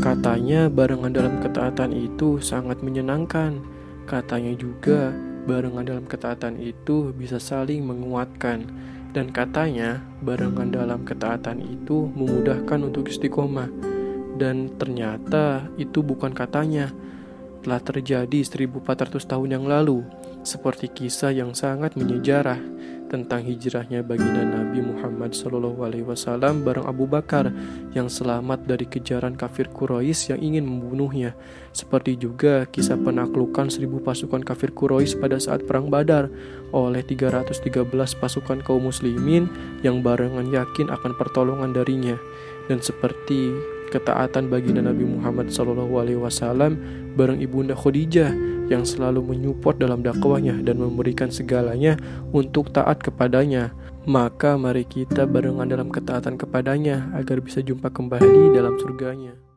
Katanya barengan dalam ketaatan itu sangat menyenangkan. Katanya juga barengan dalam ketaatan itu bisa saling menguatkan. Dan katanya barengan dalam ketaatan itu memudahkan untuk istiqomah. Dan ternyata itu bukan katanya. Telah terjadi 1400 tahun yang lalu seperti kisah yang sangat menyejarah tentang hijrahnya baginda Nabi Muhammad SAW bareng Abu Bakar yang selamat dari kejaran kafir Quraisy yang ingin membunuhnya. Seperti juga kisah penaklukan seribu pasukan kafir Quraisy pada saat perang Badar oleh 313 pasukan kaum muslimin yang barengan yakin akan pertolongan darinya. Dan seperti ketaatan baginda Nabi Muhammad SAW bareng ibunda Khadijah yang selalu menyupport dalam dakwahnya dan memberikan segalanya untuk taat kepadanya. Maka mari kita barengan dalam ketaatan kepadanya agar bisa jumpa kembali dalam surganya.